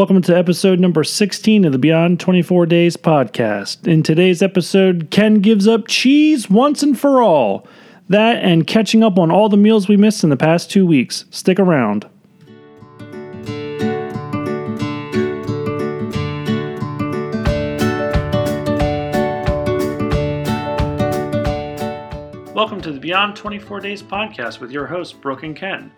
Welcome to episode number 16 of the Beyond 24 Days podcast. In today's episode, Ken gives up cheese once and for all. That and catching up on all the meals we missed in the past two weeks. Stick around. Welcome to the Beyond 24 Days podcast with your host, Brooke and Ken.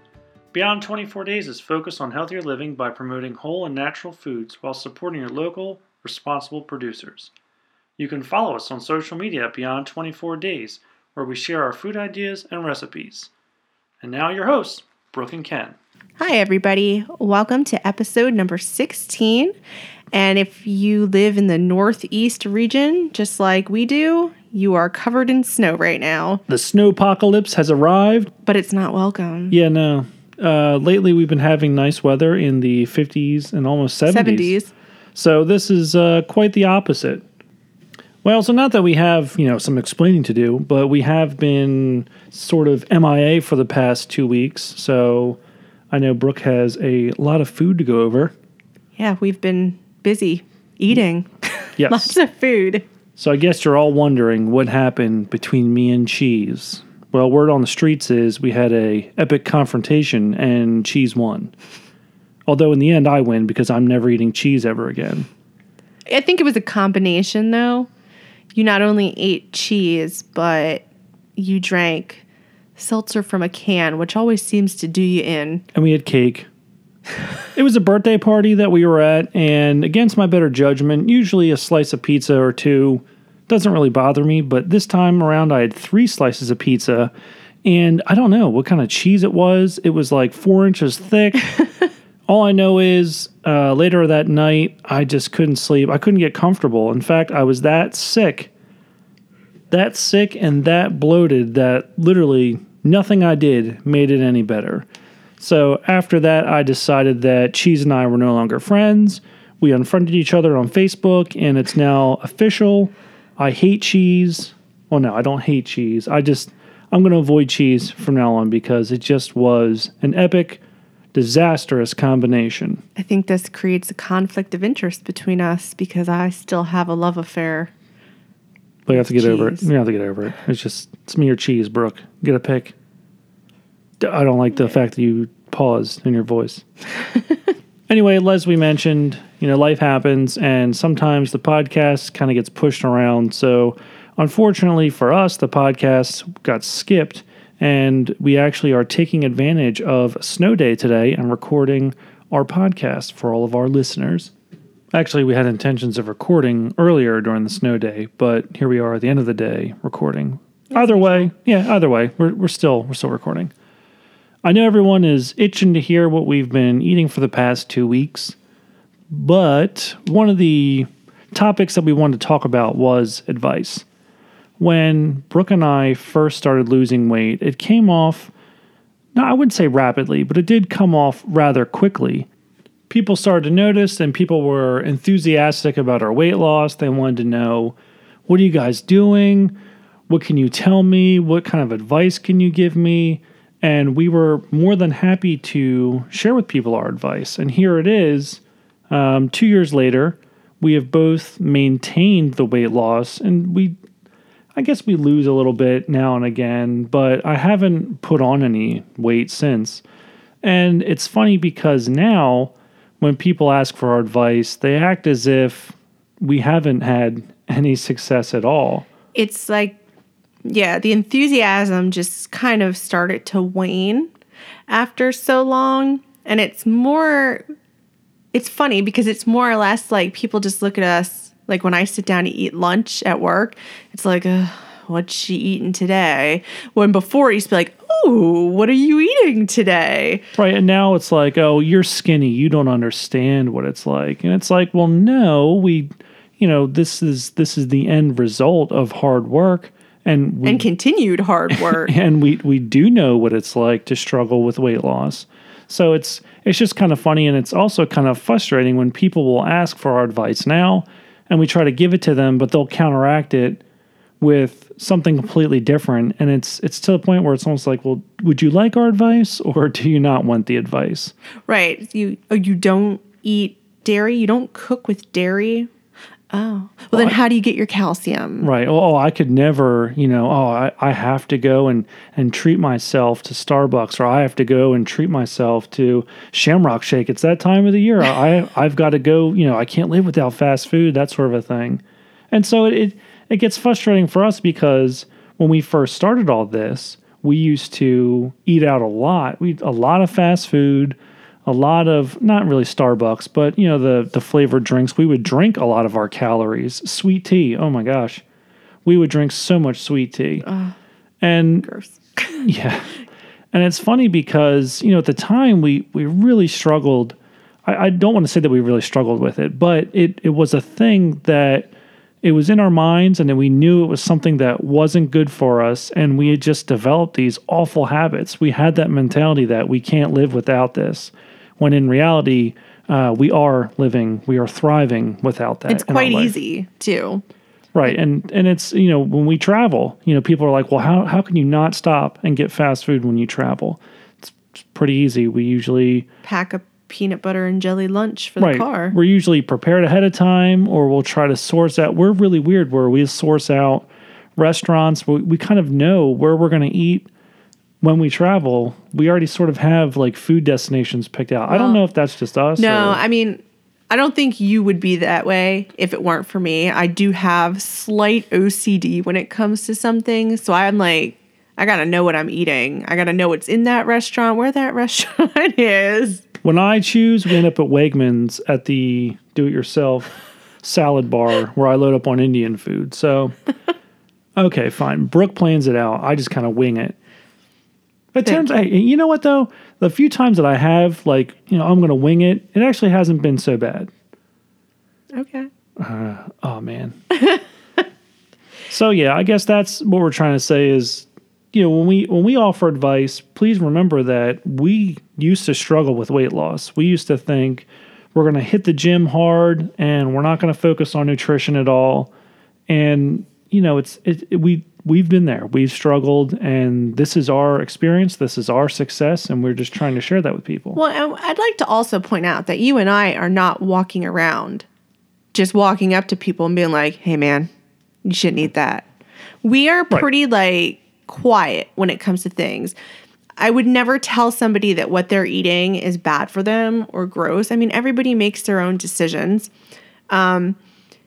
Beyond 24 Days is focused on healthier living by promoting whole and natural foods while supporting your local, responsible producers. You can follow us on social media at Beyond 24 Days, where we share our food ideas and recipes. And now, your hosts, Brooke and Ken. Hi, everybody. Welcome to episode number 16. And if you live in the Northeast region, just like we do, you are covered in snow right now, The snow apocalypse has arrived. but it's not welcome. Yeah, no. Uh, lately, we've been having nice weather in the 50s and almost 70s. 70s. So this is uh, quite the opposite. Well, so not that we have you know some explaining to do, but we have been sort of MIA for the past two weeks. So I know Brooke has a lot of food to go over. Yeah, we've been busy eating Yes. lots of food. so I guess you're all wondering what happened between me and Cheese. Well, word on the streets is we had a epic confrontation and Cheese won. Although in the end I win because I'm never eating cheese ever again. I think it was a combination, though. You not only ate cheese, but you drank seltzer from a can, which always seems to do you in. and we had cake. it was a birthday party that we were at, and against my better judgment, usually a slice of pizza or two doesn't really bother me, but this time around I had three slices of pizza, and I don't know what kind of cheese it was. It was like four inches thick. All I know is uh, later that night, I just couldn't sleep. I couldn't get comfortable. In fact, I was that sick, that sick and that bloated that literally nothing I did made it any better. So after that, I decided that Cheese and I were no longer friends. We unfriended each other on Facebook, and it's now official. I hate cheese. Well, no, I don't hate cheese. I just, I'm going to avoid cheese from now on because it just was an epic, disastrous combination. I think this creates a conflict of interest between us because I still have a love affair. But you have to get over it. You have to get over it. It's just, it's me or cheese, Brooke. Get a pick. I don't like the fact that you paused in your voice. anyway, as we mentioned, you know, life happens and sometimes the podcast kind of gets pushed around. So, unfortunately for us, the podcast got skipped and we actually are taking advantage of snow day today and recording our podcast for all of our listeners. Actually, we had intentions of recording earlier during the snow day, but here we are at the end of the day recording. either way, yeah, either way, we're, we're still we're still recording. I know everyone is itching to hear what we've been eating for the past two weeks, but one of the topics that we wanted to talk about was advice. When Brooke and I first started losing weight, it came off, no, I wouldn't say rapidly, but it did come off rather quickly people started to notice and people were enthusiastic about our weight loss. They wanted to know, what are you guys doing? What can you tell me? What kind of advice can you give me? And we were more than happy to share with people our advice. And here it is, um, two years later, we have both maintained the weight loss and we I guess we lose a little bit now and again, but I haven't put on any weight since. And it's funny because now when people ask for our advice, they act as if we haven't had any success at all. It's like, yeah, the enthusiasm just kind of started to wane after so long. And it's more, it's funny because it's more or less like people just look at us, like when I sit down to eat lunch at work, it's like, what's she eating today? When before it used to be like, oh, what are you eating today? Right. And now it's like, oh, you're skinny. You don't understand what it's like. And it's like, well, no, we, you know, this is this is the end result of hard work. And we And continued hard work. and we we do know what it's like to struggle with weight loss. So it's it's just kind of funny and it's also kind of frustrating when people will ask for our advice now and we try to give it to them but they'll counteract it with something completely different and it's it's to the point where it's almost like, well, would you like our advice or do you not want the advice? Right. You oh, you don't eat dairy. You don't cook with dairy. Oh, well, then oh, how do you get your calcium? Right. Oh, oh, I could never, you know, oh, I, I have to go and, and treat myself to Starbucks or I have to go and treat myself to Shamrock Shake. It's that time of the year. I, I've got to go, you know, I can't live without fast food, that sort of a thing. And so it, it, it gets frustrating for us because when we first started all this, we used to eat out a lot. We a lot of fast food, a lot of not really Starbucks, but you know the the flavored drinks. We would drink a lot of our calories. Sweet tea. Oh my gosh, we would drink so much sweet tea. and Gross. yeah, and it's funny because you know at the time we we really struggled. I, I don't want to say that we really struggled with it, but it it was a thing that it was in our minds and then we knew it was something that wasn't good for us and we had just developed these awful habits we had that mentality that we can't live without this when in reality uh, we are living we are thriving without that It's quite easy too. right and and it's you know when we travel you know people are like well how, how can you not stop and get fast food when you travel it's, pretty easy we usually Pack a peanut butter and jelly lunch for right the car. we're usually prepared ahead of time or we'll try to source out we're really weird where we source out restaurants we, we kind of know where we're going to eat when we travel we already sort of have like food destinations picked out i don't know if that's just us No, or- I mean, I don't think you would be that way if it weren't for me. I do have slight OCD when it comes to something. So I'm like, I gotta know what I'm eating. I gotta know what's in that restaurant, where that restaurant is. when i choose we end up at wegmans at the do-it-yourself salad bar where i load up on indian food so okay fine brooke plans it out i just kind of wing it It Thank turns hey, you know what though? The few times that I have, like, you know, I'm gonna wing it, it actually hasn't been so bad. Okay. Uh, oh man. so yeah, I guess that's what we're trying to say is, you know, when we when we offer advice, please remember that we used to struggle with weight loss. We used to think we're gonna hit the gym hard and we're not gonna focus on nutrition at all. And you know, it's it, it- we we've been there. We've struggled, and this is our experience. This is our success, and we're just trying to share that with people. Well, I'd like to also point out that you and I are not walking around just walking up to people and being like, hey, man, you shouldn't eat that. We are pretty like quiet when it comes to things. I would never tell somebody that what they're eating is bad for them or gross. I mean, everybody makes their own decisions. Um,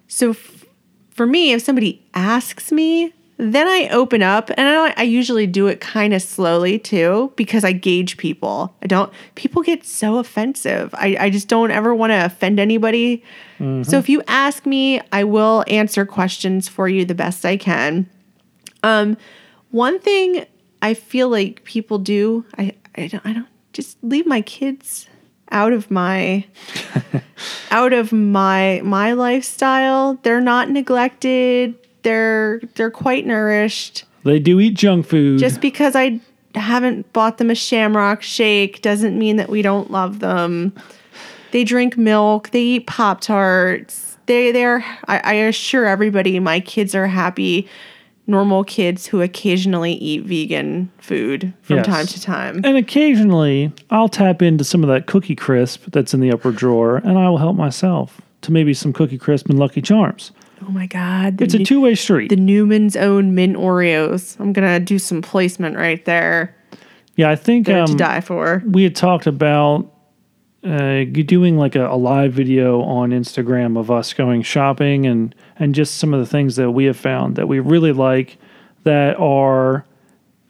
so f- for me, if somebody asks me, then I open up and I, I usually do it kind of slowly too because I gauge people. I don't, people get so offensive. I, I just don't ever want to offend anybody. So if you ask me, I will answer questions for you the best I can. Um, one thing I feel like people do, I, I don't, I don't just leave my kids out of my out of my my lifestyle. They're not neglected. They're they're quite nourished. They do eat junk food. Just because I haven't bought them a shamrock shake doesn't mean that we don't love them. They drink milk, they eat Pop Tarts. They they're I, I assure everybody my kids are happy, normal kids who occasionally eat vegan food from Yes. time to time. And occasionally, I'll tap into some of that Cookie Crisp that's in the upper drawer, and I will help myself to maybe some Cookie Crisp and Lucky Charms. Oh my god. It's a new- two way street. the Newman's own mint Oreos. I'm gonna do some placement right there. yeah, I think They're to um, die for. we had talked about uh, doing like a, a live video on Instagram of us going shopping and and just some of the things that we have found that we really like that are.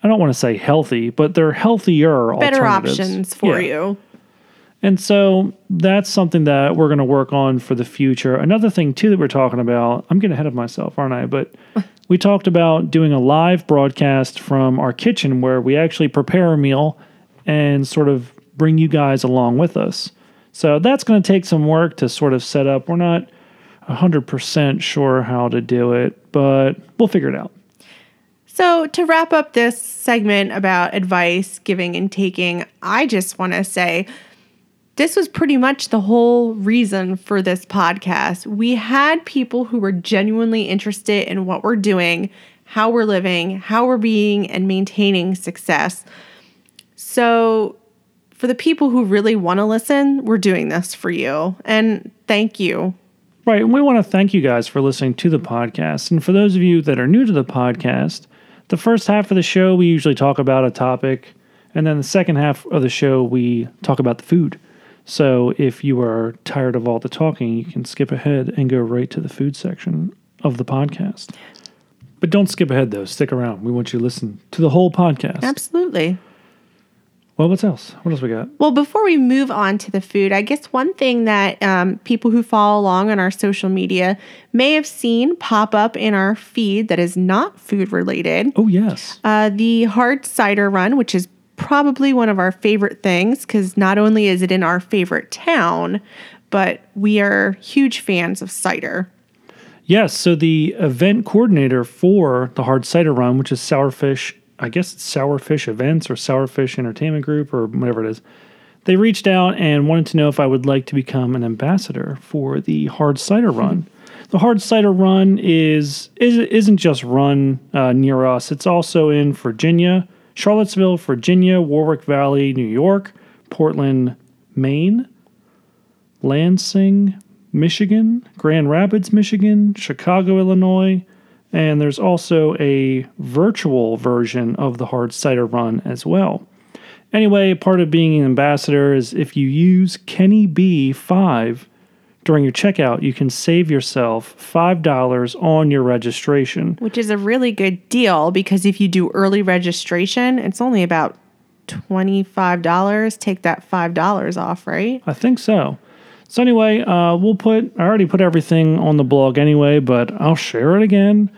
I don't want to say healthy, but they're healthier Better alternatives. options for Yeah. you. And so that's something that we're going to work on for the future. Another thing, too, that we're talking about, I'm getting ahead of myself, aren't I? But we talked about doing a live broadcast from our kitchen where we actually prepare a meal and sort of bring you guys along with us. So that's going to take some work to sort of set up. We're not 100% sure how to do it, but we'll figure it out. So, to wrap up this segment about advice giving and taking, I just want to say this was pretty much the whole reason for this podcast. We had people who were genuinely interested in what we're doing, how we're living, how we're being and maintaining success. So, for the people who really want to listen, we're doing this for you. And thank you. Right. And we want to thank you guys for listening to the podcast. And for those of you that are new to the podcast, the first half of the show, we usually talk about a topic. And then the second half of the show, we talk about the food. So if you are tired of all the talking, you can skip ahead and go right to the food section of the podcast. But don't skip ahead, though. Stick around. We want you to listen to the whole podcast. Absolutely. Well, what else? What else we got? Well, before we move on to the food, I guess one thing that um, people who follow along on our social media may have seen pop up in our feed that is not food related. Oh, yes. Uh, the hard cider run, which is probably one of our favorite things because not only is it in our favorite town, but we are huge fans of cider. Yes. So the event coordinator for the hard cider run, which is Sourfish I guess it's Sourfish Events or Sourfish Entertainment Group or whatever it is. They reached out and wanted to know if I would like to become an ambassador for the Hard Cider Run. The Hard Cider Run is, is isn't just run uh, near us. It's also in Virginia, Charlottesville, Virginia, Warwick Valley, New York, Portland, Maine, Lansing, Michigan, Grand Rapids, Michigan, Chicago, Illinois, and there's also a virtual version of the hard cider run as well. Anyway, part of being an ambassador is if you use Kenny B5 during your checkout, you can save yourself $5 on your registration. Which is a really good deal because if you do early registration, it's only about $25. Take that $5 off, right? I think so. So anyway, uh, we'll put. I already put everything on the blog anyway, but I'll share it again.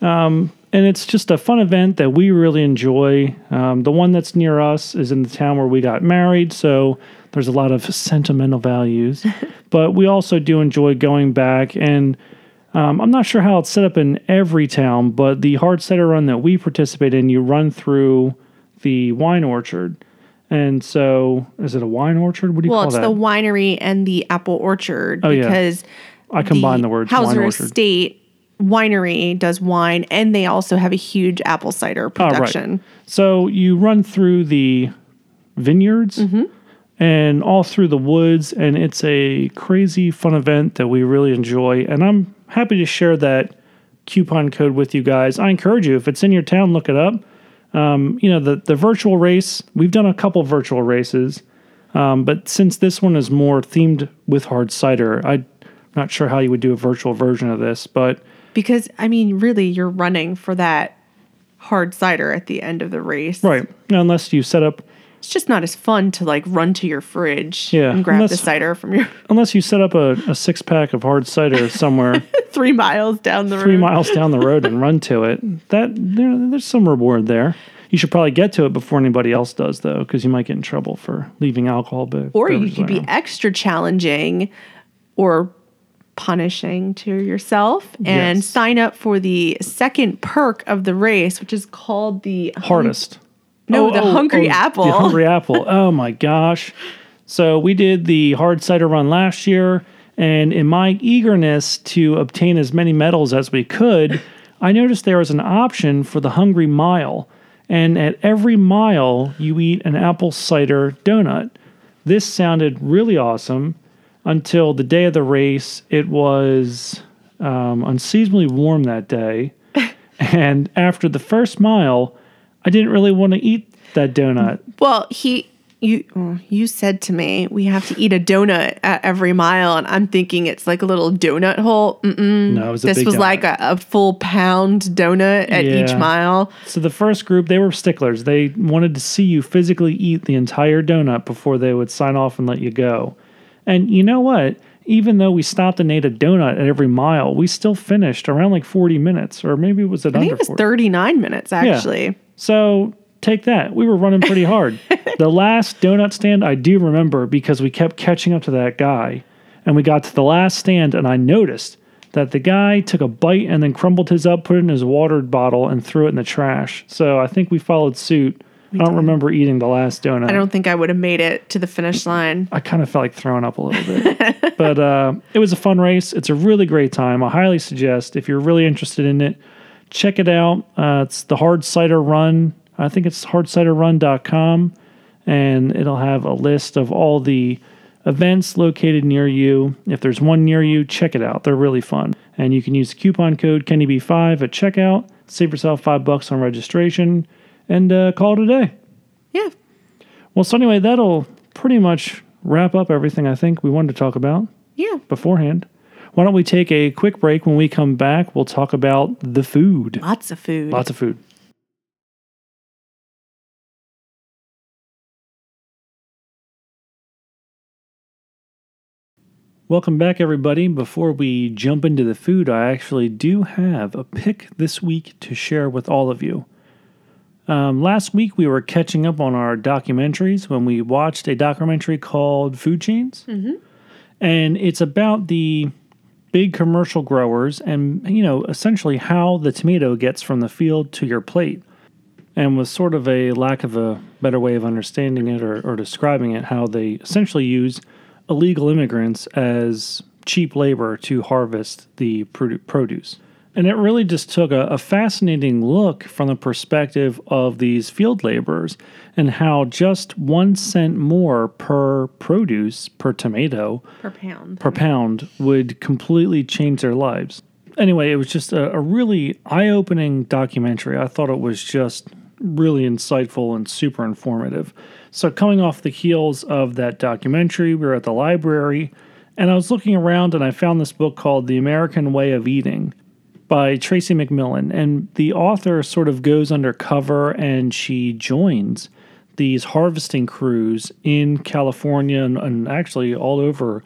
Um, and it's just a fun event that we really enjoy. Um, the one that's near us is in the town where we got married, so there's a lot of sentimental values. but we also do enjoy going back, and um, I'm not sure how it's set up in every town, but the hard cider run that we participate in, you run through the wine orchard. And so, is it a wine orchard? What do you well, call it's the winery and the apple orchard Oh, yeah. because I combine the, words wine Hauser orchard. Estate winery does wine and they also have a huge apple cider Oh, right. production. So you run through the vineyards Mm-hmm. And all through the woods, and it's a crazy fun event that we really enjoy. And I'm happy to share that coupon code with you guys. I encourage you if it's in your town, look it up. Um, you know the the virtual race. We've done a couple virtual races, um, but since this one is more themed with hard cider, I'm not sure how you would do a virtual version of this, but Because I mean, really, you're running for that hard cider at the end of the race. right unless you set up It's just not as fun to like run to your fridge Yeah, and grab the cider from your unless you set up a, a six pack of hard cider somewhere three miles down the three road. miles down the road and run to it. That there, there's some reward there. You should probably get to it before anybody else does, though, because you might get in trouble for leaving alcohol. Be- Or you could be extra challenging or punishing to yourself and Yes. sign up for the second perk of the race, which is called the hardest. No, the hungry apple. The hungry apple. Oh my gosh! So we did the hard cider run last year, and in my eagerness to obtain as many medals as we could, I noticed there was an option for the hungry mile, and at every mile you eat an apple cider donut. This sounded really awesome until the day of the race. It was um, unseasonably warm that day. and after the first mile, I didn't really want to eat that donut. Well, he you you said to me we have to eat a donut at every mile, and I'm thinking it's like a little donut hole. Mm-mm. No, it was a this was donut. like a, a full pound donut at each mile. So the first group, they were sticklers. They wanted to see you physically eat the entire donut before they would sign off and let you go. And you know what? Even though we stopped and ate a donut at every mile, we still finished around like 40 minutes, or maybe it was at I think it was 40. 39 minutes actually. So take that. We were running pretty hard. the last donut stand I do remember because we kept catching up to that guy. And we got to the last stand and I noticed that the guy took a bite and then crumbled his up, put it in his water bottle, and threw it in the trash. So I think we followed suit. I don't remember eating the last donut. I don't think I would have made it to the finish line. I kind of felt like throwing up a little bit. but uh, it was a fun race. It's a really great time. I highly suggest if you're really interested in it, check it out. Uh, it's the Hard Cider Run. I think it's hardciderrun.com, and it'll have a list of all the events located near you. If there's one near you, check it out. They're really fun. And you can use the coupon code KennyB5 at checkout. Save yourself five bucks on registration and uh, call it a day. Yeah. Well, so anyway, that'll pretty much wrap up everything I think we wanted to talk about Yeah. beforehand. Why don't we take a quick break? When we come back, we'll talk about the food. Lots of food. Lots of food. Welcome back, everybody. Before we jump into the food, I actually do have a pick this week to share with all of you. Um, last week, we were catching up on our documentaries when we watched a documentary called Food Chains. And it's about the big commercial growers and, you know, essentially how the tomato gets from the field to your plate. And with sort of a lack of a better way of understanding it or, or describing it, how they essentially use illegal immigrants as cheap labor to harvest the produce. And it really just took a, a fascinating look from the perspective of these field laborers and how just one cent more per produce, per tomato, per pound. per pound would completely change their lives. Anyway, it was just a, a really eye opening documentary. I thought it was just really insightful and super informative. So, coming off the heels of that documentary, we were at the library and I was looking around and I found this book called The American Way of Eating by Tracie McMillan. And the author sort of goes undercover and she joins these harvesting crews in California and, and actually all over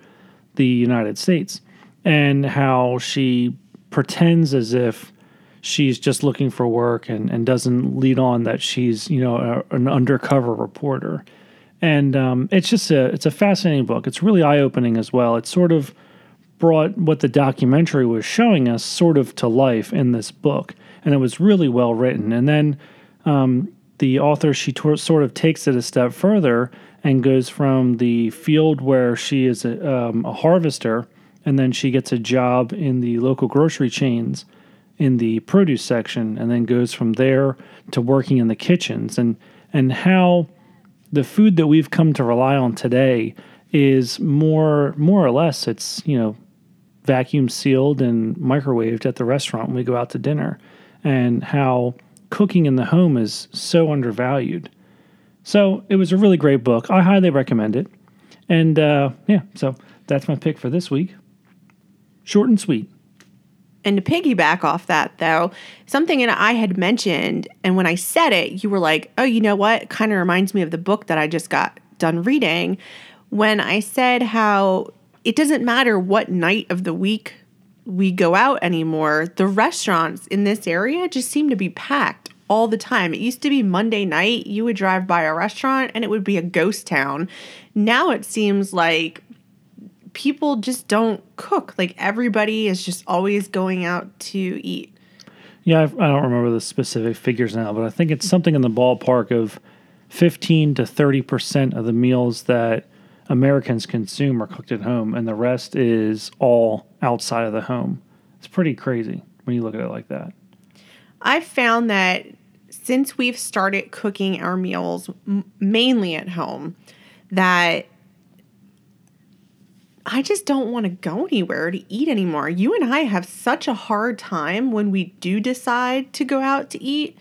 the United States, and how she pretends as if she's just looking for work and, and doesn't lead on that she's you know a, an undercover reporter and um, it's just a it's a fascinating book it's really eye-opening as well It's sort of brought what the documentary was showing us sort of to life in this book and it was really well written. And then um, the author she sort of takes it a step further and goes from the field where she is a, um, a harvester and then she gets a job in the local grocery chains in the produce section and then goes from there to working in the kitchens. And and how the food that we've come to rely on today is more more or less it's you know vacuum sealed and microwaved at the restaurant when we go out to dinner and how cooking in the home is so undervalued. So it was a really great book. I highly recommend it. And uh, yeah so that's my pick for this week. Short and sweet. And to piggyback off that, though, something that I had mentioned, and when I said it, you were like, oh, you know what? Kind of reminds me of the book that I just got done reading. When I said how it doesn't matter what night of the week we go out anymore, the restaurants in this area just seem to be packed all the time. It used to be Monday night, you would drive by a restaurant and it would be a ghost town. Now it seems like people just don't cook. Like everybody is just always going out to eat. Yeah, I, don't remember the specific figures now, but I think it's something in the ballpark of 15 to 30% of the meals that Americans consume are cooked at home, and the rest is all outside of the home. It's pretty crazy when you look at it like that. I've found that since we've started cooking our meals mainly at home, that I just don't want to go anywhere to eat anymore. You and I have such a hard time when we do decide to go out to eat.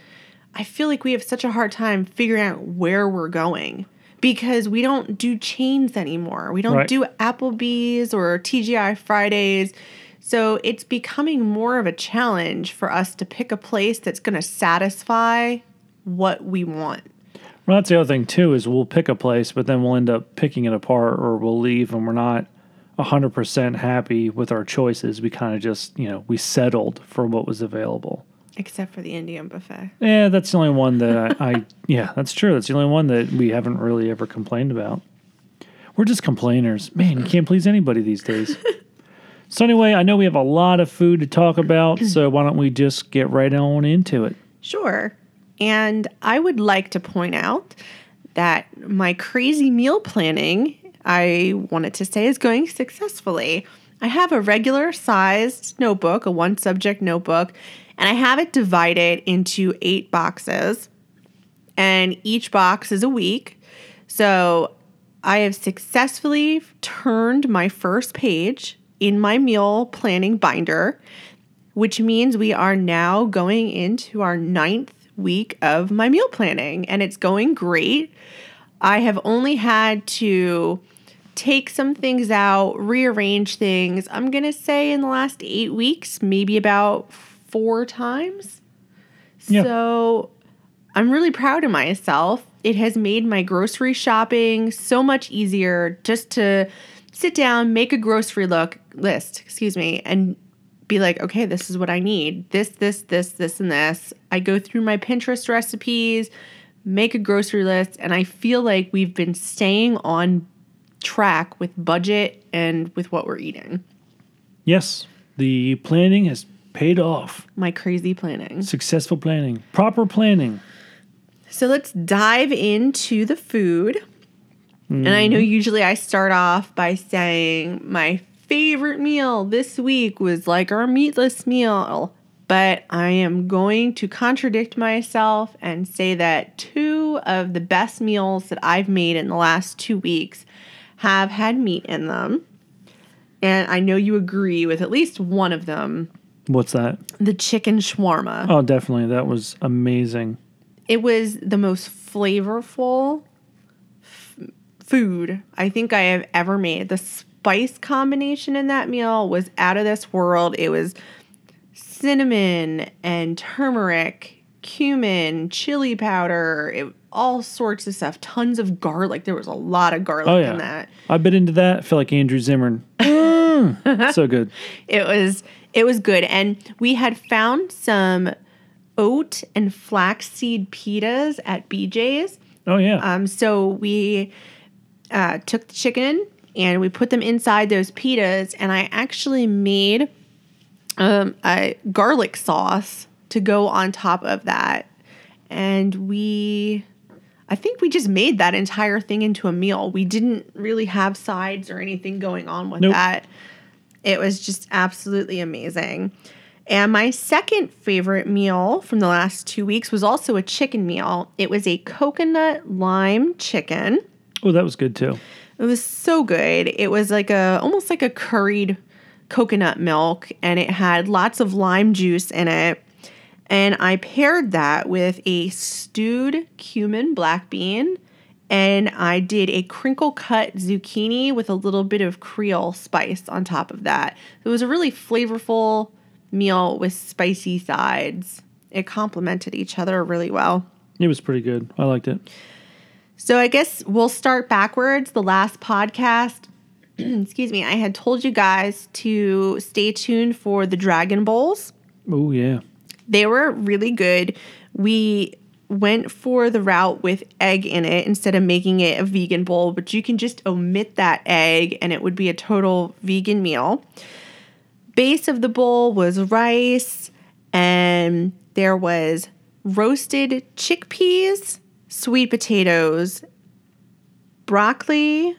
I feel like we have such a hard time figuring out where we're going because we don't do chains anymore. We don't Right. do Applebee's or TGI Fridays. So it's becoming more of a challenge for us to pick a place that's going to satisfy what we want. Well, that's the other thing, too, is we'll pick a place, but then we'll end up picking it apart or we'll leave and we're not 100% happy with our choices. We kind of just, you know, we settled for what was available. Except for the Indian buffet. Yeah, that's the only one that I, I yeah, that's true. That's the only one that we haven't really ever complained about. We're just complainers. Man, you can't please anybody these days. so anyway, I know we have a lot of food to talk about, so why don't we just get right on into it? Sure. And I would like to point out that my crazy meal planning, I wanted to say, is going successfully. I have a regular sized notebook, a one subject notebook, and I have it divided into eight boxes. And each box is a week. So I have successfully turned my first page in my meal planning binder, which means we are now going into our ninth week of my meal planning and it's going great. I have only had to take some things out, rearrange things. I'm going to say in the last eight weeks, maybe about four times. Yeah. So I'm really proud of myself. It has made my grocery shopping so much easier just to sit down, make a grocery look list, excuse me, and be like, okay, this is what I need. This, this, this, this, and this. I go through my Pinterest recipes, make a grocery list, and I feel like we've been staying on track with budget and with what we're eating. Yes, the planning has paid off. My crazy planning. Successful planning, proper planning. So let's dive into the food. And I know mm-hmm. usually I start off by saying my favorite meal this week was like our meatless meal, but I am going to contradict myself and say that two of the best meals that I've made in the last two weeks have had meat in them. And I know you agree with at least one of them What's that? the chicken shawarma. Oh, definitely. That was amazing. it was the most flavorful f- food I think I have ever made. The spice combination in that meal was out of this world. It was cinnamon and turmeric, cumin, chili powder, it, all sorts of stuff. Tons of garlic. There was a lot of garlic Oh, yeah. in that. I bit into that. I feel like Andrew Zimmern. Mm, so good. It was it was good, and we had found some oat and flaxseed pitas at BJ's. Oh, yeah. Um, so we uh, took the chicken and we put them inside those pitas, and I actually made um, a garlic sauce to go on top of that. And we, I think we just made that entire thing into a meal. We didn't really have sides or anything going on with Nope. that. It was just absolutely amazing. And my second favorite meal from the last two weeks was also a chicken meal. It was a coconut lime chicken. oh, that was good too. It was so good. It was like a almost like a curried coconut milk and it had lots of lime juice in it. And I paired that with a stewed cumin black bean and I did a crinkle cut zucchini with a little bit of Creole spice on top of that. It was a really flavorful meal with spicy sides. It complemented each other really well. It was pretty good. I liked it. So I guess we'll start backwards. The last podcast, excuse me, I had told you guys to stay tuned for the Dragon Bowls. Oh, yeah. They were really good. We went for the route with egg in it instead of making it a vegan bowl, but you can just omit that egg and it would be a total vegan meal. Base of the bowl was rice and there was roasted chickpeas, sweet potatoes, broccoli,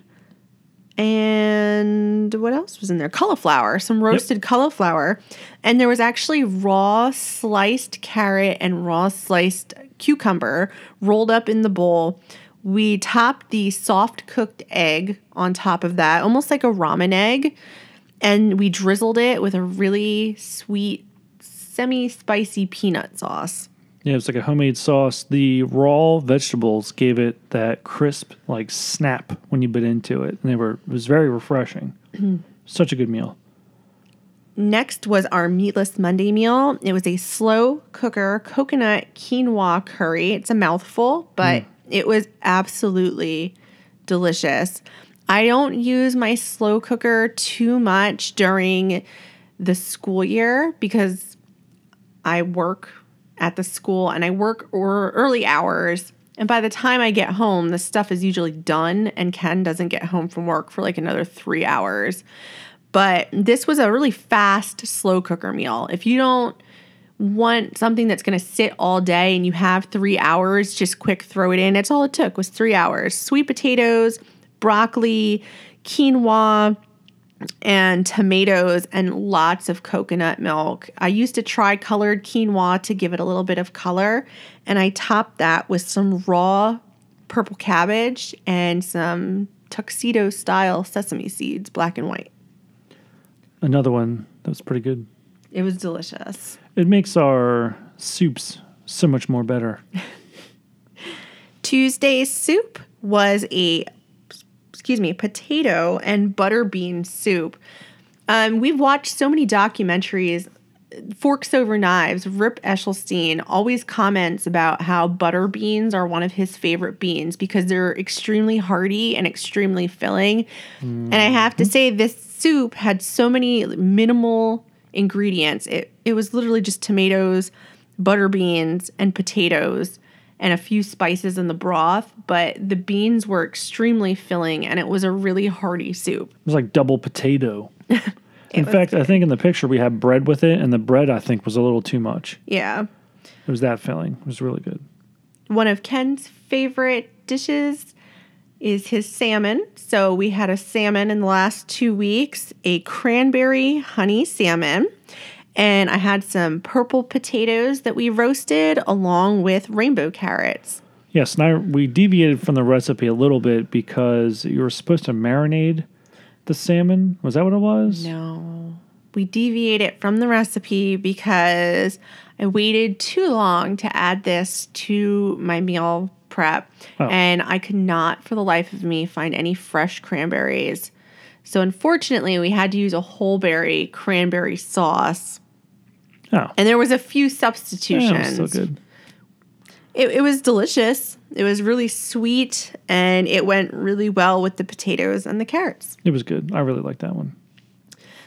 and what else was in there? Cauliflower, some roasted cauliflower. And there was actually raw sliced carrot and raw sliced cucumber rolled up in the bowl. We topped the soft cooked egg on top of that, almost like a ramen egg. And we drizzled it with a really sweet, semi spicy peanut sauce. Yeah, it was like a homemade sauce. The raw vegetables gave it that crisp, like snap when you bit into it, and they were it was very refreshing. Mm-hmm. Such a good meal. Next was our meatless Monday meal. It was a slow cooker coconut quinoa curry. It's a mouthful, but mm. it was absolutely delicious. I don't use my slow cooker too much during the school year because I work at the school and I work or early hours. And by the time I get home, the stuff is usually done, and Ken doesn't get home from work for like another three hours. But this was a really fast, slow cooker meal. If you don't want something that's going to sit all day and you have three hours, just quick throw it in. That's all it took was three hours. Sweet potatoes, broccoli, quinoa, and tomatoes and lots of coconut milk. I used to try colored quinoa to give it a little bit of color, and I topped that with some raw purple cabbage and some tuxedo style sesame seeds, black and white. Another one that was pretty good. It was delicious. It makes our soups so much more better. Tuesday's soup was a excuse me, potato and butter bean soup. Um, we've watched so many documentaries. Forks Over Knives, Rip Esselstyn always comments about how butter beans are one of his favorite beans because they're extremely hearty and extremely filling. And I have to mm-hmm. say, this soup had so many minimal ingredients. It, it was literally just tomatoes, butter beans, and potatoes and a few spices in the broth, but the beans were extremely filling and it was a really hearty soup. It was like double potato. in fact, I think in the picture we had bread with it, and the bread I think was a little too much. Yeah. It was that filling. It was really good. One of Ken's favorite dishes is his salmon. So we had a salmon in the last two weeks, a cranberry honey salmon. And I had some purple potatoes that we roasted along with rainbow carrots. Yes, and I, we deviated from the recipe a little bit because you were supposed to marinate the salmon. Was that what it was? No. We deviated from the recipe because I waited too long to add this to my meal prep. Oh. And I could not, for the life of me, find any fresh cranberries. So unfortunately, we had to use a whole berry cranberry sauce. Oh, And there was a few yeah, substitutions. it was still good. It, it was delicious. It was really sweet and it went really well with the potatoes and the carrots. It was good. I really liked that one.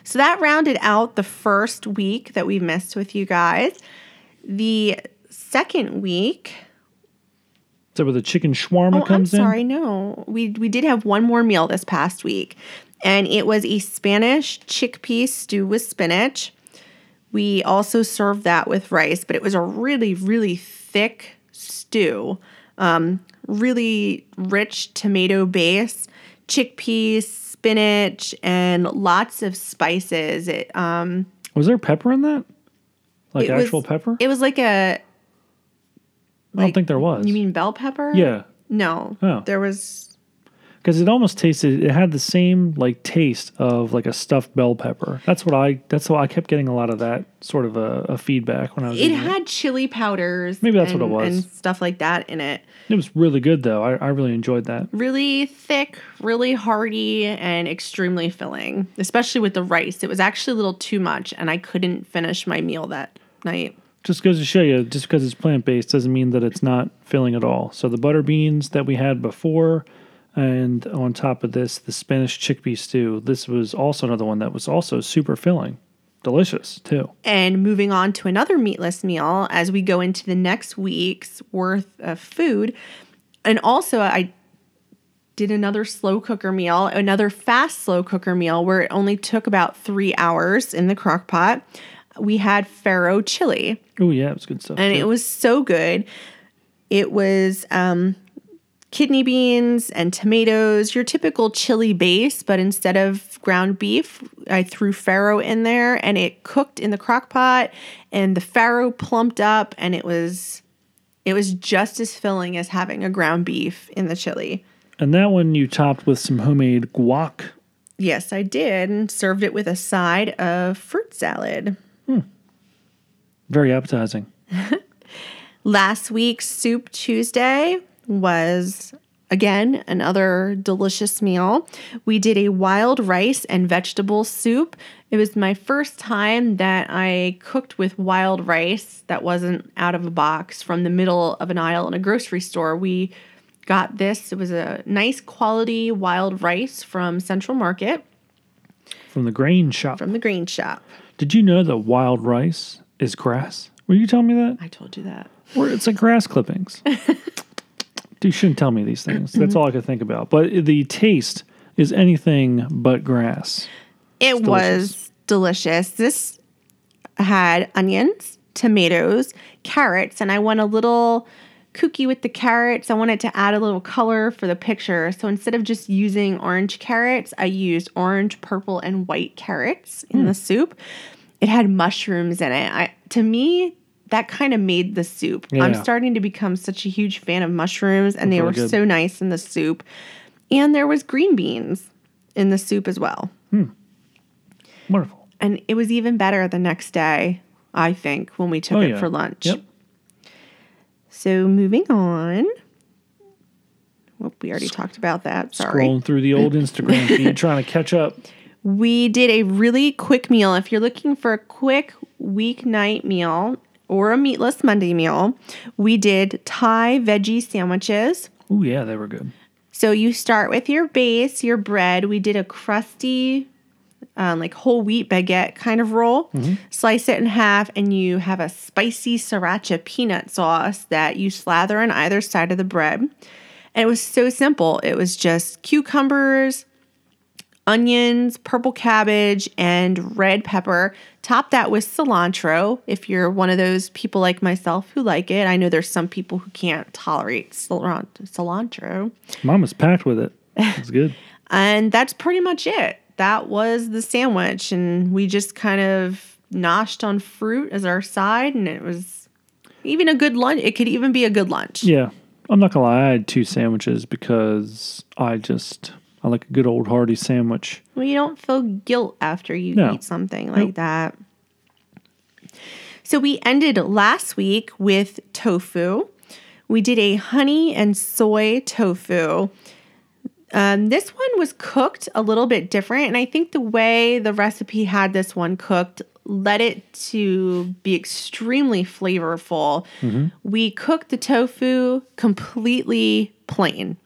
So that rounded out the first week that we missed with you guys. The second week, Is that where the chicken shawarma oh, I'm comes in? sorry, no, we we did have one more meal this past week, and it was a Spanish chickpea stew with spinach. We also served that with rice, but it was a really really thick stew, um, really rich tomato base, chickpeas, spinach, and lots of spices. It um, Was there pepper in that? Like It was- actual pepper? It was like a. I don't think there was. You mean bell pepper? Yeah, No. Oh. There was. Because it almost tasted. It had the same like taste of like a stuffed bell pepper. That's what I. That's why I kept getting a lot of that sort of a, a feedback when I was. It had chili powders. Maybe that's what it was. And stuff like that in it. It was really good though. I, I really enjoyed that. Really thick, really hearty, and extremely filling, especially with the rice. It was actually a little too much, and I couldn't finish my meal that night. Just goes to show you, just because it's plant based doesn't mean that it's not filling at all. So the butter beans that we had before, and on top of this, the Spanish chickpea stew. This was also another one that was also super filling, delicious too. And moving on to another meatless meal as we go into the next week's worth of food. And also, I did another slow cooker meal, another fast slow cooker meal where it only took about three hours in the crock pot. We had farro chili, Oh yeah, it was good stuff. and too. it was so good. It was um, kidney beans and tomatoes, your typical chili base, but instead of ground beef, I threw farro in there and it cooked in the crock pot and the farro plumped up and it was it was just as filling as having a ground beef in the chili. and that one you topped with some homemade guac. Yes, I did and served it with a side of fruit salad. Hmm. Very appetizing. Last week's Soup Tuesday was again another delicious meal. We did a wild rice and vegetable soup. It was my first time that I cooked with wild rice that wasn't out of a box from the middle of an aisle in a grocery store. We got this. It was a nice quality wild rice from Central Market From the grain shop. from the grain shop. Did you know that wild rice is grass? Were you telling me that? I told you that. Or it's like grass clippings. you shouldn't tell me these things. That's mm-hmm. all I could think about. But the taste is anything but grass. It was delicious. This had onions, tomatoes, carrots, and I went a little kooky with the carrots. I wanted to add a little color for the picture. So instead of just using orange carrots, I used orange, purple, and white carrots in hmm. the soup. It had mushrooms in it. I to me, that kind of made the soup. I'm starting to become such a huge fan of mushrooms, and they really were good. so nice in the soup. And there was green beans in the soup as well. Hmm. Wonderful. And it was even better the next day, I think, when we took Oh, it yeah. for lunch. Yep. So moving on. Well, we already talked about that. Sorry. Scrolling through the old Instagram feed, trying to catch up. We did a really quick meal. If you're looking for a quick weeknight meal or a meatless Monday meal, we did Thai veggie sandwiches. Oh yeah, they were good. So you start with your base, your bread. We did a crusty, um, like whole wheat baguette kind of roll. Slice it in half, and you have a spicy sriracha peanut sauce that you slather on either side of the bread. And it was so simple. It was just cucumbers, onions, purple cabbage, and red pepper. Top that with cilantro if you're one of those people like myself who like it. I know there's some people who can't tolerate cilantro. Mom was packed with it. It was good. And that's pretty much it. That was the sandwich. And we just kind of noshed on fruit as our side. And it was even a good lunch. It could even be a good lunch. Yeah, I'm not gonna lie. I had two sandwiches because I just I like a good old hearty sandwich. Well, you don't feel guilt after you No. eat something like Nope. that. So we ended last week with tofu. We did a honey and soy tofu. Um, this one was cooked a little bit different, and I think the way the recipe had this one cooked led it to be extremely flavorful. We cooked the tofu completely plain.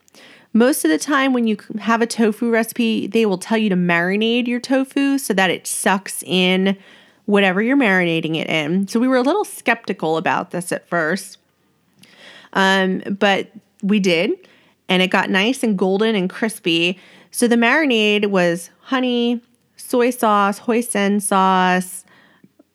Most of the time, when you have a tofu recipe, they will tell you to marinate your tofu so that it sucks in whatever you're marinating it in. So we were a little skeptical about this at first, um, but we did, and it got nice and golden and crispy. So the marinade was honey, soy sauce, hoisin sauce,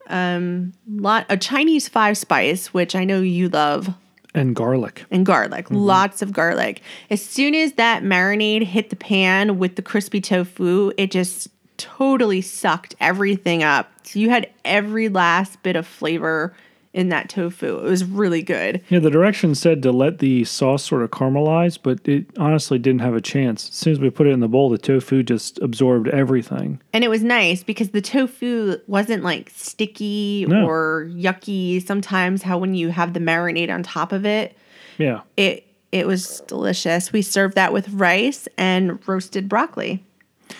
um, lot a Chinese five spice, which I know you love, And garlic. and garlic, mm-hmm. lots of garlic. As soon as that marinade hit the pan with the crispy tofu, it just totally sucked everything up. So you had every last bit of flavor in that tofu. It was really good. Yeah, the directions said to let the sauce sort of caramelize, but it honestly didn't have a chance. As soon as we put it in the bowl, the tofu just absorbed everything. And it was nice because the tofu wasn't like sticky No. or yucky. Sometimes how when you have the marinade on top of it, Yeah. it it was delicious. We served that with rice and roasted broccoli.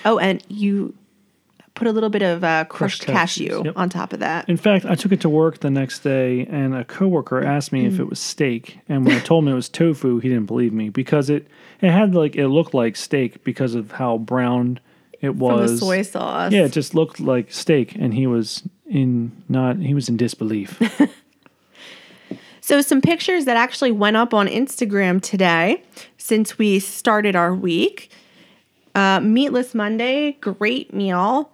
Oh, and you put a little bit of uh, crushed, Crushed cashew yep. on top of that. In fact, I took it to work the next day, and a coworker asked me if it was steak. And when I told him it was tofu, he didn't believe me because it it had like it looked like steak because of how brown it From was. the soy sauce. Yeah, it just looked like steak, and he was in not he was in disbelief. So, some pictures that actually went up on Instagram today since we started our week. Uh, Meatless Monday, great meal,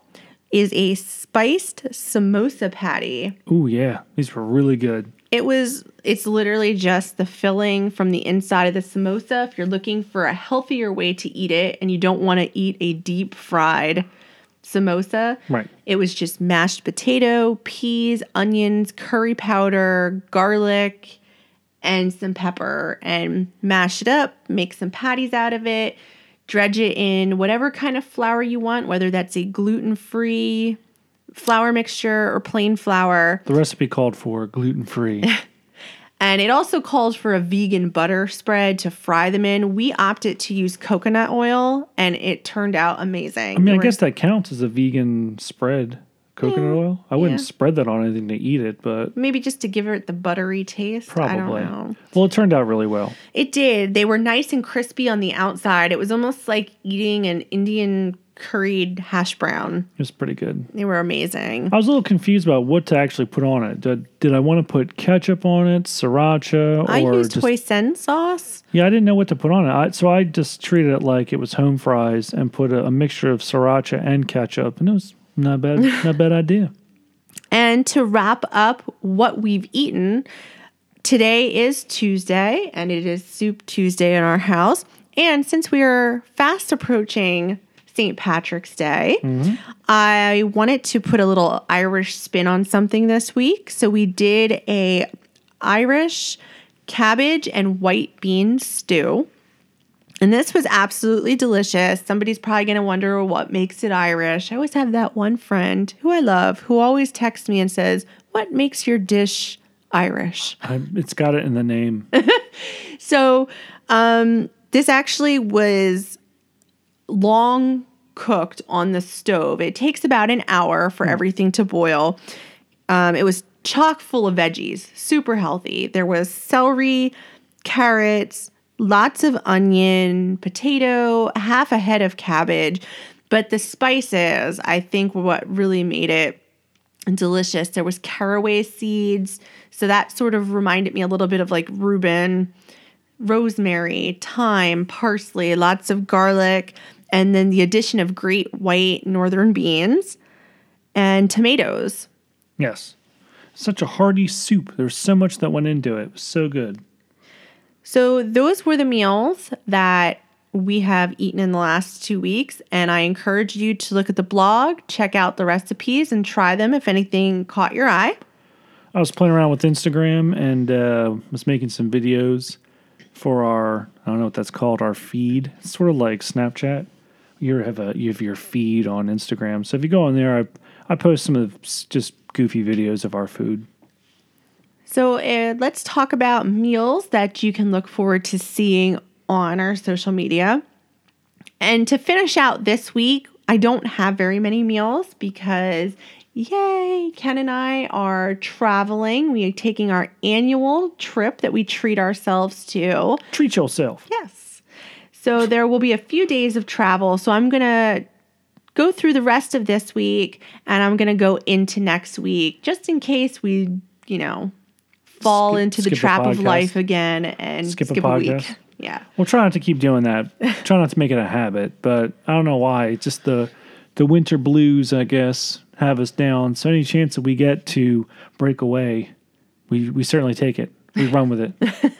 is a spiced samosa patty. Oh yeah, these were really good. It was, it's literally just the filling from the inside of the samosa. If you're looking for a healthier way to eat it and you don't want to eat a deep fried samosa, Right. it was just mashed potato, peas, onions, curry powder, garlic, and some pepper, and mash it up, make some patties out of it, dredge it in whatever kind of flour you want, whether that's a gluten free flour mixture or plain flour. The recipe called for gluten free. And it also called for a vegan butter spread to fry them in. We opted to use coconut oil, and it turned out amazing. I mean, I guess that counts as a vegan spread. Coconut oil. I wouldn't yeah. spread that on anything to eat it, but maybe just to give it the buttery taste. I probably. don't know. Well, it turned out really well. It did. They were nice and crispy on the outside. It was almost like eating an Indian curried hash brown. It was pretty good. They were amazing. I was a little confused about what to actually put on it. Did, did I want to put ketchup on it, sriracha, I or used just hoisin sauce. yeah? I didn't know what to put on it, I, so I just treated it like it was home fries and put a, a mixture of sriracha and ketchup, and it was not bad. not bad idea. And to wrap up what we've eaten, today is Tuesday and it is Soup Tuesday in our house. And since we are fast approaching St. Patrick's Day, mm-hmm. I wanted to put a little Irish spin on something this week. So we did a Irish cabbage and white bean stew. And this was absolutely delicious. Somebody's probably going to wonder what makes it Irish. I always have that one friend who I love who always texts me and says, What makes your dish Irish? I, it's got it in the name. So, um, this actually was long cooked on the stove. It takes about an hour for everything to boil. Um, it was chock full of veggies, super healthy. There was celery, carrots, lots of onion, potato, half a head of cabbage. But the spices, I think, were what really made it delicious. There was caraway seeds, so that sort of reminded me a little bit of like Reuben, rosemary, thyme, parsley, lots of garlic, and then the addition of great white northern beans and tomatoes. Yes. Such a hearty soup. There's so much that went into it. It was so good. So those were the meals that we have eaten in the last two weeks, and I encourage you to look at the blog, check out the recipes, and try them if anything caught your eye. I was playing around with Instagram and uh, was making some videos for our I don't know what that's called our feed. It's sort of like Snapchat. You have a you have your feed on Instagram. So if you go on there, I I post some of just goofy videos of our food. So uh, let's talk about meals that you can look forward to seeing on our social media. And to finish out this week, I don't have very many meals because, yay, Ken and I are traveling. We are taking our annual trip that we treat ourselves to. Treat yourself. Yes. So there will be a few days of travel. So I'm going to go through the rest of this week and I'm going to go into next week just in case we, you know, fall Skip- into the trap of life again and Skip skip, a a, week. Yeah. We'll try not to keep doing that. try not to make it a habit, but I don't know why. It's just the the winter blues, I guess, have us down. So any chance that we get to break away, we we certainly take it. We run with it.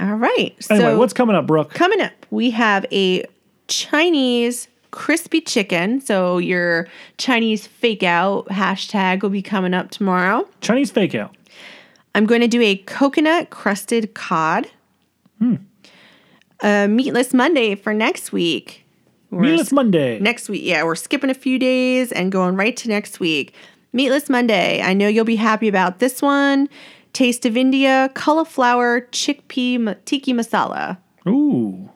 All right. Anyway, so what's coming up, Brooke? coming up, we have a Chinese crispy chicken. So your Chinese fake out hashtag will be coming up tomorrow. Chinese fake out. I'm going to do a coconut crusted cod. A meatless Monday for next week. We're Meatless Monday. next week. Yeah, we're skipping a few days and going right to next week. Meatless Monday. I know you'll be happy about this one. Taste of India, cauliflower, chickpea tikka masala. Ooh.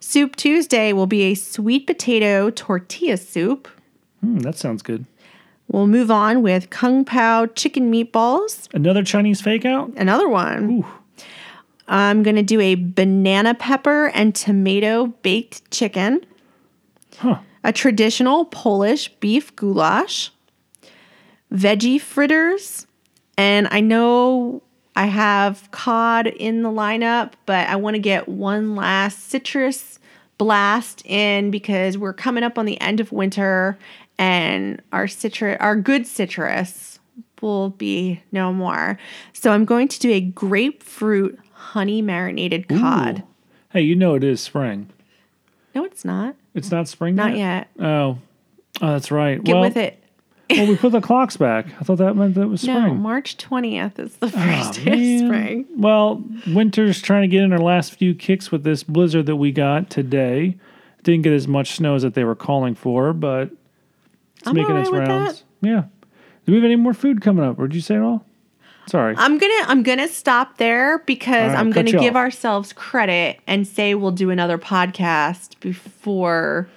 Soup Tuesday will be a sweet potato tortilla soup. Hmm, that sounds good. We'll move on with kung pao chicken meatballs. Another Chinese fake out? Another one. Ooh. I'm going to do a banana pepper and tomato baked chicken. Huh. a traditional Polish beef goulash, veggie fritters, and I know I have cod in the lineup, but I want to get one last citrus blast in because we're coming up on the end of winter and our citrus our good citrus will be no more. So I'm going to do a grapefruit honey marinated cod. Ooh. Hey, you know it is spring. No, it's not. It's not spring Not yet. Oh. Oh, that's right. Get well, with it. well, we put the clocks back. I thought that meant that it was spring. No, March 20th is the Oh, first day man. of spring. Well, winter's trying to get in our last few kicks with this blizzard that we got today. Didn't get as much snow as that they were calling for, but I'm making its rounds. Yeah. Do we have any more food coming up, or did you say it all? Sorry. I'm gonna I'm gonna stop there because right, I'm gonna give off. ourselves credit and say we'll do another podcast before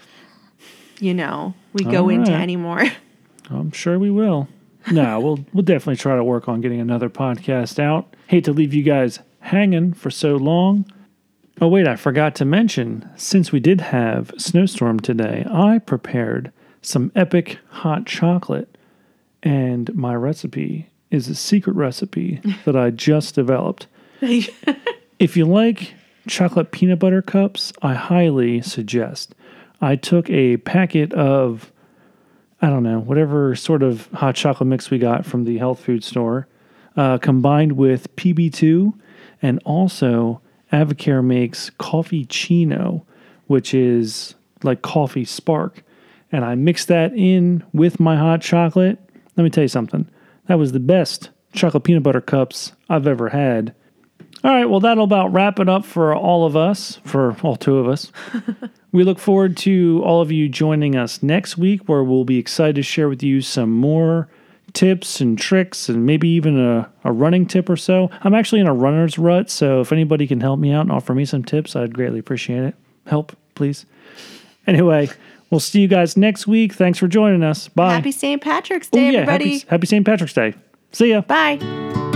you know we go All into right. any more. I'm sure we will. no, we'll we'll definitely try to work on getting another podcast out. Hate to leave you guys hanging for so long. Oh wait, I forgot to mention, since we did have snowstorm today, I prepared some epic hot chocolate and my recipe is a secret recipe that I just developed. If you like chocolate peanut butter cups, I highly suggest. I took a packet of I don't know, whatever sort of hot chocolate mix we got from the health food store, uh, combined with PB2, and also AdvoCare makes coffee chino, which is like coffee spark. And I mixed that in with my hot chocolate. Let me tell you something. That was the best chocolate peanut butter cups I've ever had. All right, well, that'll about wrap it up for all of us, for all two of us. we look forward to all of you joining us next week, where we'll be excited to share with you some more tips and tricks and maybe even a, a running tip or so. I'm actually in a runner's rut, so if anybody can help me out and offer me some tips, I'd greatly appreciate it. Help, please. Anyway, we'll see you guys next week. Thanks for joining us. Bye. Happy St. Patrick's Day, Oh, yeah, everybody. happy, happy St. Patrick's Day. See ya. Bye.